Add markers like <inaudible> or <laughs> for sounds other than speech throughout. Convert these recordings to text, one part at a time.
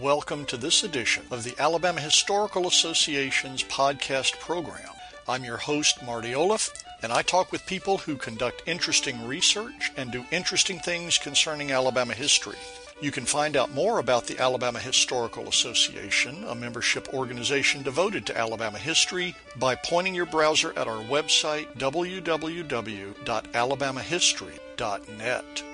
welcome to this edition of the Alabama Historical Association's podcast program. I'm your host, Marty Olliff, and I talk with people who conduct interesting research and do interesting things concerning Alabama history. You can find out more about the Alabama Historical Association, a membership organization devoted to Alabama history, by pointing your browser at our website, www.alabamahistory.net.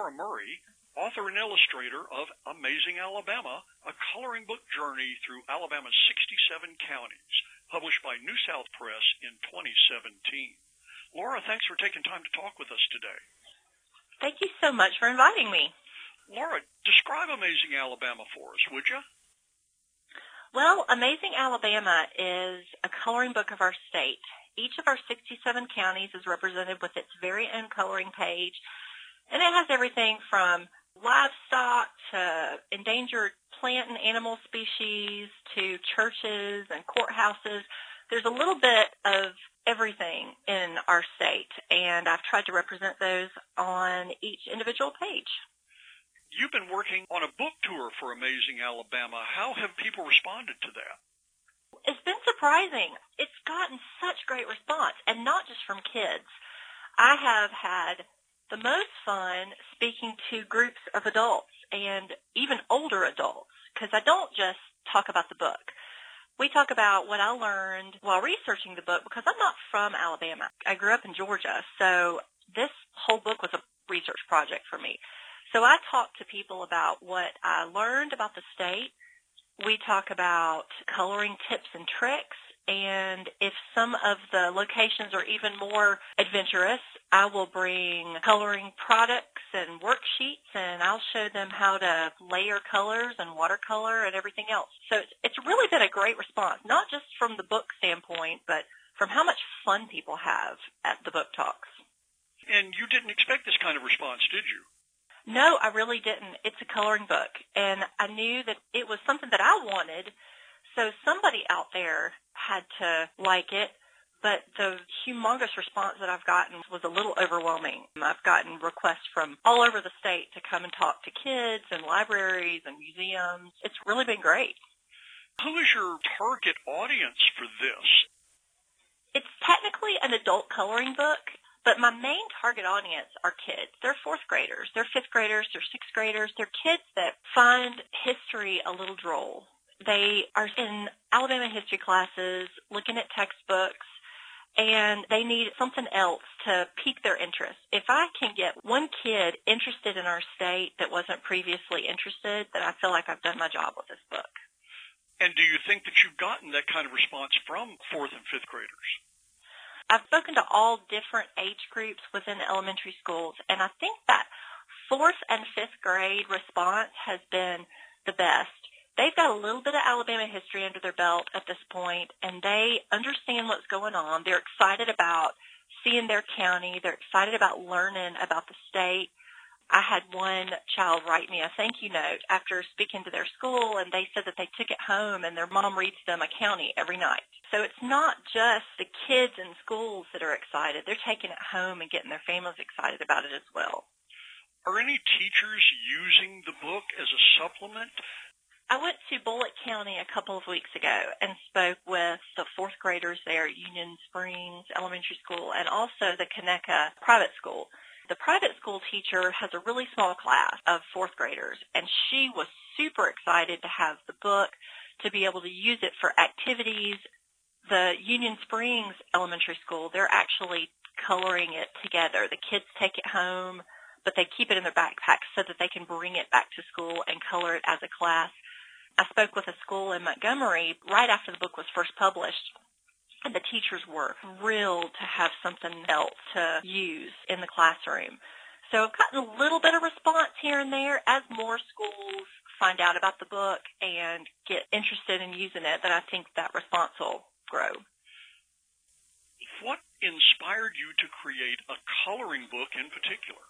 Laura Murray, author and illustrator of Amazing Alabama, a coloring book journey through Alabama's 67 counties, published by New South Press in 2017. Laura, thanks for taking time to talk with us today. Thank you so much for inviting me. Laura, describe Amazing Alabama for us, would you? Well, Amazing Alabama is a coloring book of our state. Each of our 67 counties is represented with its very own coloring page, and it has everything from livestock to endangered plant and animal species to churches and courthouses. There's a little bit of everything in our state, and I've tried to represent those on each individual page. You've been working on a book tour for Amazing Alabama. How have people responded to that? It's been surprising. It's gotten such great response, and not just from kids. I have had the most fun speaking to groups of adults and even older adults because I don't just talk about the book we talk about what I learned while researching the book because I'm not from Alabama. I grew up in Georgia, so this whole book was a research project for me. So I talk to people about what I learned about the state. We talk about coloring tips and tricks and if some of the locations are even more adventurous, I will bring coloring products and worksheets and I'll show them how to layer colors and watercolor and everything else. So it's, it's really been a great response, not just from the book standpoint, but from how much fun people have at the book talks. And you didn't expect this kind of response, did you? No, I really didn't. It's a coloring book, and I knew that it was something that I wanted, so somebody out there had to like it, but the humongous response that I've gotten was a little overwhelming. I've gotten requests from all over the state to come and talk to kids and libraries and museums. It's really been great. Who is your target audience for this? It's technically an adult coloring book, but my main target audience are kids. They're fourth graders, they're fifth graders, they're sixth graders. They're kids that find history a little droll. They are in Alabama history classes, looking at textbooks, and they need something else to pique their interest. If I can get one kid interested in our state that wasn't previously interested, then I feel like I've done my job with this book. And do you think that you've gotten that kind of response from fourth and fifth graders? I've spoken to all different age groups within elementary schools, and I think that fourth and fifth grade response has been the best they've got a little bit of Alabama history under their belt at this point, and they understand what's going on. They're excited about seeing their county. They're excited about learning about the state. I had one child write me a thank you note after speaking to their school, and they said that they took it home and their mom reads them a county every night. So it's not just the kids in schools that are excited. They're taking it home and getting their families excited about it as well. Are any teachers using the book as a supplement I went to Bullock County a couple of weeks ago and spoke with the fourth graders there at Union Springs Elementary School and also the Conecuh Private School. The private school teacher has a really small class of fourth graders and she was super excited to have the book to be able to use it for activities. The Union Springs Elementary School, they're actually coloring it together. The kids take it home, but they keep it in their backpacks so that they can bring it back to school and color it as a class. I spoke with a school in Montgomery right after the book was first published, and the teachers were thrilled to have something else to use in the classroom. So I've gotten a little bit of response here and there as more schools find out about the book and get interested in using it, then I think that response will grow. What inspired you to create a coloring book in particular?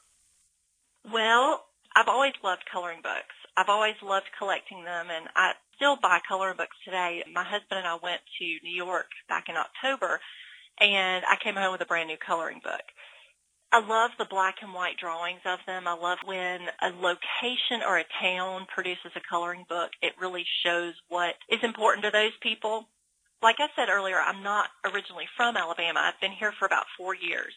Well, I've always loved coloring books. I've always loved collecting them, and I still buy coloring books today. My husband and I went to New York back in October, and I came home with a brand new coloring book. I love the black and white drawings of them. I love when a location or a town produces a coloring book. It really shows what is important to those people. Like I said earlier, I'm not originally from Alabama. I've been here for about four years.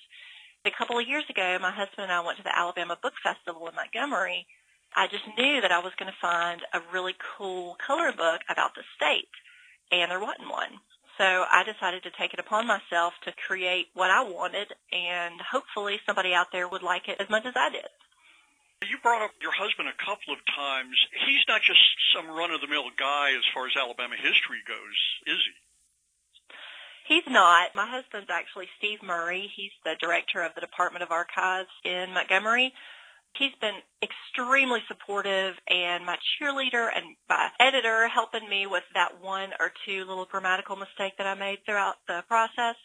A couple of years ago, my husband and I went to the Alabama Book Festival in Montgomery. I just knew that I was going to find a really cool coloring book about the state, and there wasn't one. So I decided to take it upon myself to create what I wanted, and hopefully somebody out there would like it as much as I did. You brought up your husband a couple of times. He's not just some run-of-the-mill guy as far as Alabama history goes, is he? He's not. My husband's actually Steve Murray. He's the director of the Department of Archives in Montgomery. He's been extremely supportive and my cheerleader and my editor helping me with that one or two little grammatical mistake that I made throughout the process.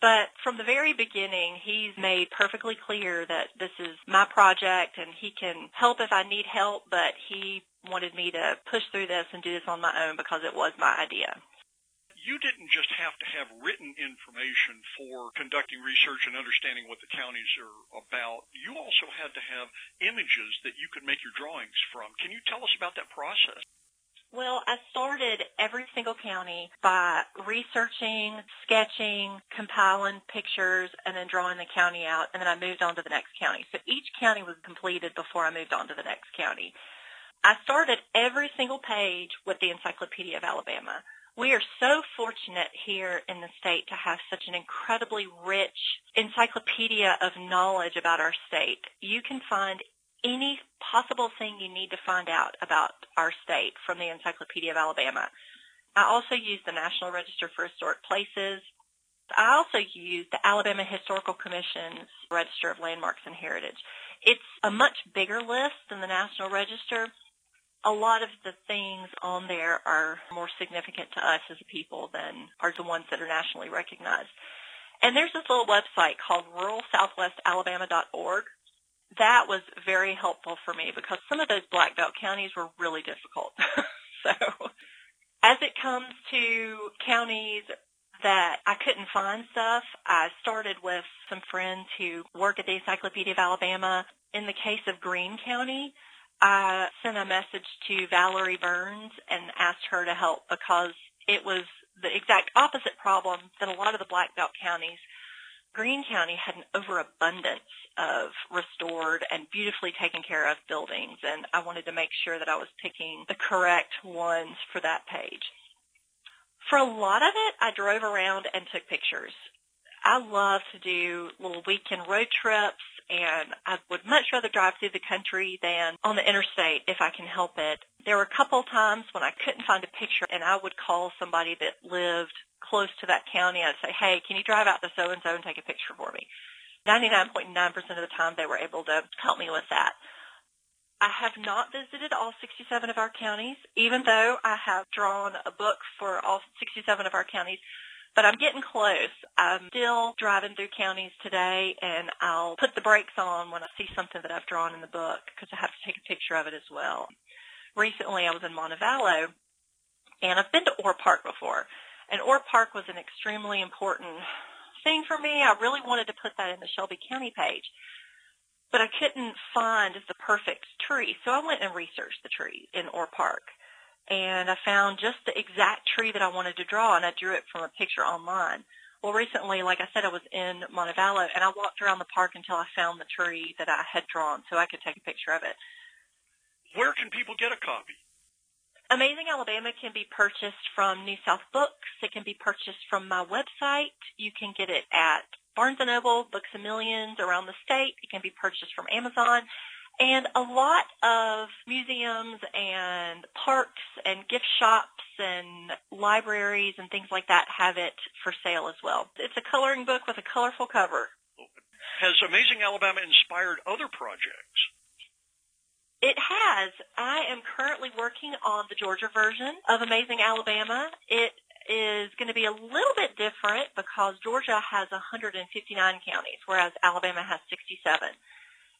But from the very beginning, he's made perfectly clear that this is my project and he can help if I need help, but he wanted me to push through this and do this on my own because it was my idea you didn't just have to have written information for conducting research and understanding what the counties are about. You also had to have images that you could make your drawings from. Can you tell us about that process? Well, I started every single county by researching, sketching, compiling pictures, and then drawing the county out, and then I moved on to the next county. So each county was completed before I moved on to the next county. I started every single page with the Encyclopedia of Alabama. We are so fortunate here in the state to have such an incredibly rich encyclopedia of knowledge about our state. You can find any possible thing you need to find out about our state from the Encyclopedia of Alabama. I also use the National Register for Historic Places. I also use the Alabama Historical Commission's Register of Landmarks and Heritage. It's a much bigger list than the National Register, a lot of the things on there are more significant to us as a people than are the ones that are nationally recognized. And there's this little website called ruralsouthwestalabama.org. That was very helpful for me because some of those black belt counties were really difficult. <laughs> so as it comes to counties that I couldn't find stuff, I started with some friends who work at the Encyclopedia of Alabama. In the case of Greene County, I sent a message to Valerie Burns and asked her to help because it was the exact opposite problem that a lot of the Black Belt counties. Greene County had an overabundance of restored and beautifully taken care of buildings, and I wanted to make sure that I was picking the correct ones for that page. For a lot of it, I drove around and took pictures. I love to do little weekend road trips and I would much rather drive through the country than on the interstate if I can help it. There were a couple times when I couldn't find a picture and I would call somebody that lived close to that county. I'd say, hey, can you drive out to so-and-so and take a picture for me? 99.9% of the time they were able to help me with that. I have not visited all 67 of our counties, even though I have drawn a book for all 67 of our counties. But I'm getting close. I'm still driving through counties today, and I'll put the brakes on when I see something that I've drawn in the book because I have to take a picture of it as well. Recently, I was in Montevallo, and I've been to Orr Park before. And Orr Park was an extremely important thing for me. I really wanted to put that in the Shelby County page. But I couldn't find the perfect tree, so I went and researched the tree in Orr Park and I found just the exact tree that I wanted to draw, and I drew it from a picture online. Well, recently, like I said, I was in Montevallo, and I walked around the park until I found the tree that I had drawn so I could take a picture of it. Where can people get a copy? Amazing Alabama can be purchased from New South Books. It can be purchased from my website. You can get it at Barnes & Noble, Books A Millions around the state. It can be purchased from Amazon. And a lot of museums and parks and gift shops and libraries and things like that have it for sale as well. It's a coloring book with a colorful cover. Has Amazing Alabama inspired other projects? It has. I am currently working on the Georgia version of Amazing Alabama. It is going to be a little bit different because Georgia has 159 counties, whereas Alabama has 67.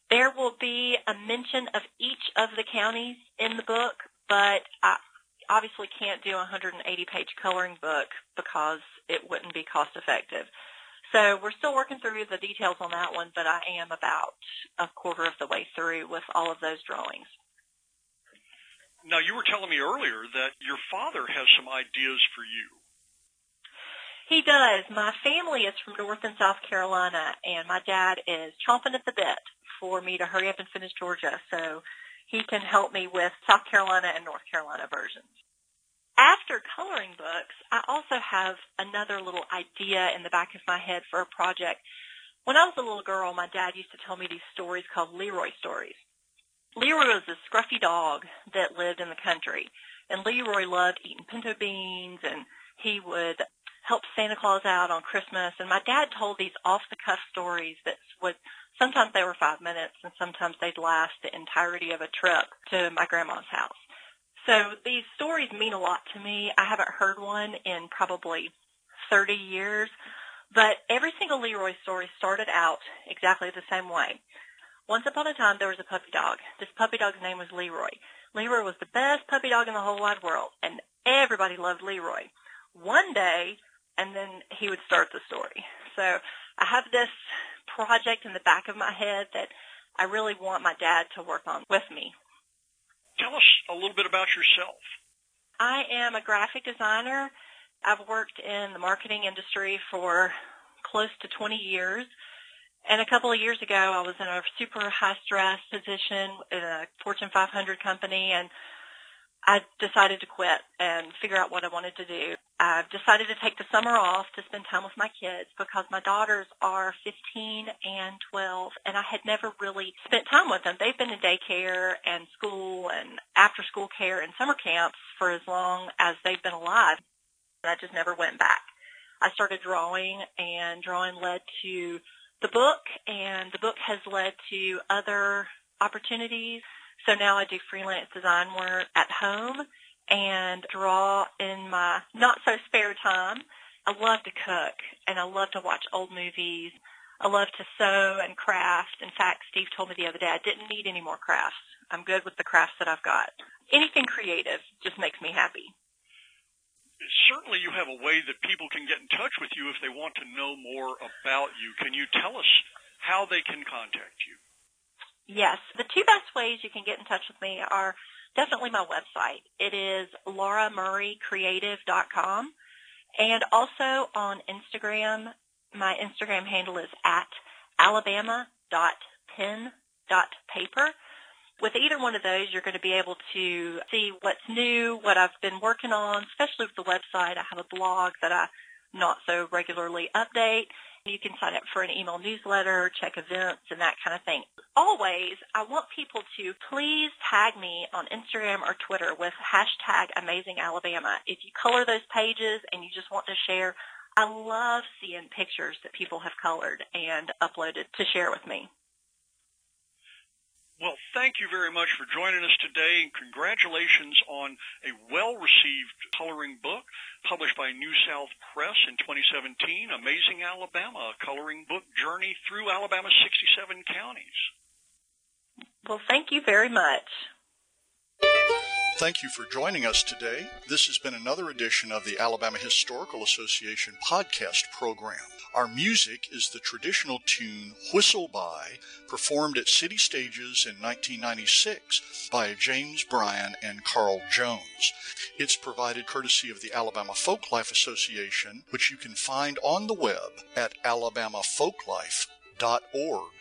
There will be a mention of each of the counties in the book, but I obviously can't do a 180-page coloring book because it wouldn't be cost effective. So we're still working through the details on that one, but I am about a quarter of the way through with all of those drawings. Now, you were telling me earlier that your father has some ideas for you. He does. My family is from North and South Carolina, and my dad is chomping at the bit for me to hurry up and finish Georgia so he can help me with South Carolina and North Carolina versions. After coloring books, I also have another little idea in the back of my head for a project. When I was a little girl, my dad used to tell me these stories called Leroy stories. Leroy was a scruffy dog that lived in the country, and Leroy loved eating pinto beans, and he would help Santa Claus out on Christmas. And my dad told these off-the-cuff stories that would sometimes they were five minutes, and sometimes they'd last the entirety of a trip to my grandma's house. So these stories mean a lot to me. I haven't heard one in probably 30 years, but every single Leroy story started out exactly the same way. Once upon a time, there was a puppy dog. This puppy dog's name was Leroy. Leroy was the best puppy dog in the whole wide world, and everybody loved Leroy. One day, and then he would start the story. So I have this project in the back of my head that I really want my dad to work on with me. Tell us a little bit about yourself. I am a graphic designer. I've worked in the marketing industry for close to 20 years. And a couple of years ago, I was in a super high stress position in a Fortune 500 company, and I decided to quit and figure out what I wanted to do. I've decided to take the summer off to spend time with my kids because my daughters are 15 and 12 and I had never really spent time with them. They've been in daycare and school and after school care and summer camps for as long as they've been alive. And I just never went back. I started drawing and drawing led to the book and the book has led to other opportunities. So now I do freelance design work at home and draw in my not so spare time. I love to cook and I love to watch old movies. I love to sew and craft. In fact, Steve told me the other day I didn't need any more crafts. I'm good with the crafts that I've got. Anything creative just makes me happy. Certainly you have a way that people can get in touch with you if they want to know more about you. Can you tell us how they can contact you? Yes. The two best ways you can get in touch with me are definitely my website. It is lauramurraycreative.com. And also on Instagram, my Instagram handle is at alabama.pen.paper. With either one of those, you're going to be able to see what's new, what I've been working on, especially with the website. I have a blog that I not so regularly update. You can sign up for an email newsletter, check events, and that kind of thing. Always, I want people to please tag me on Instagram or Twitter with hashtag AmazingAlabama. If you color those pages and you just want to share, I love seeing pictures that people have colored and uploaded to share with me. Well, thank you very much for joining us today, and congratulations on a well-received coloring book published by New South Press in 2017, Amazing Alabama, a coloring book journey through Alabama's 67 counties. Well, thank you very much. Thank you for joining us today. This has been another edition of the Alabama Historical Association podcast program. Our music is the traditional tune Whistle By, performed at City Stages in 1996 by James Bryan and Carl Jones. It's provided courtesy of the Alabama Folklife Association, which you can find on the web at alabamafolklife.org.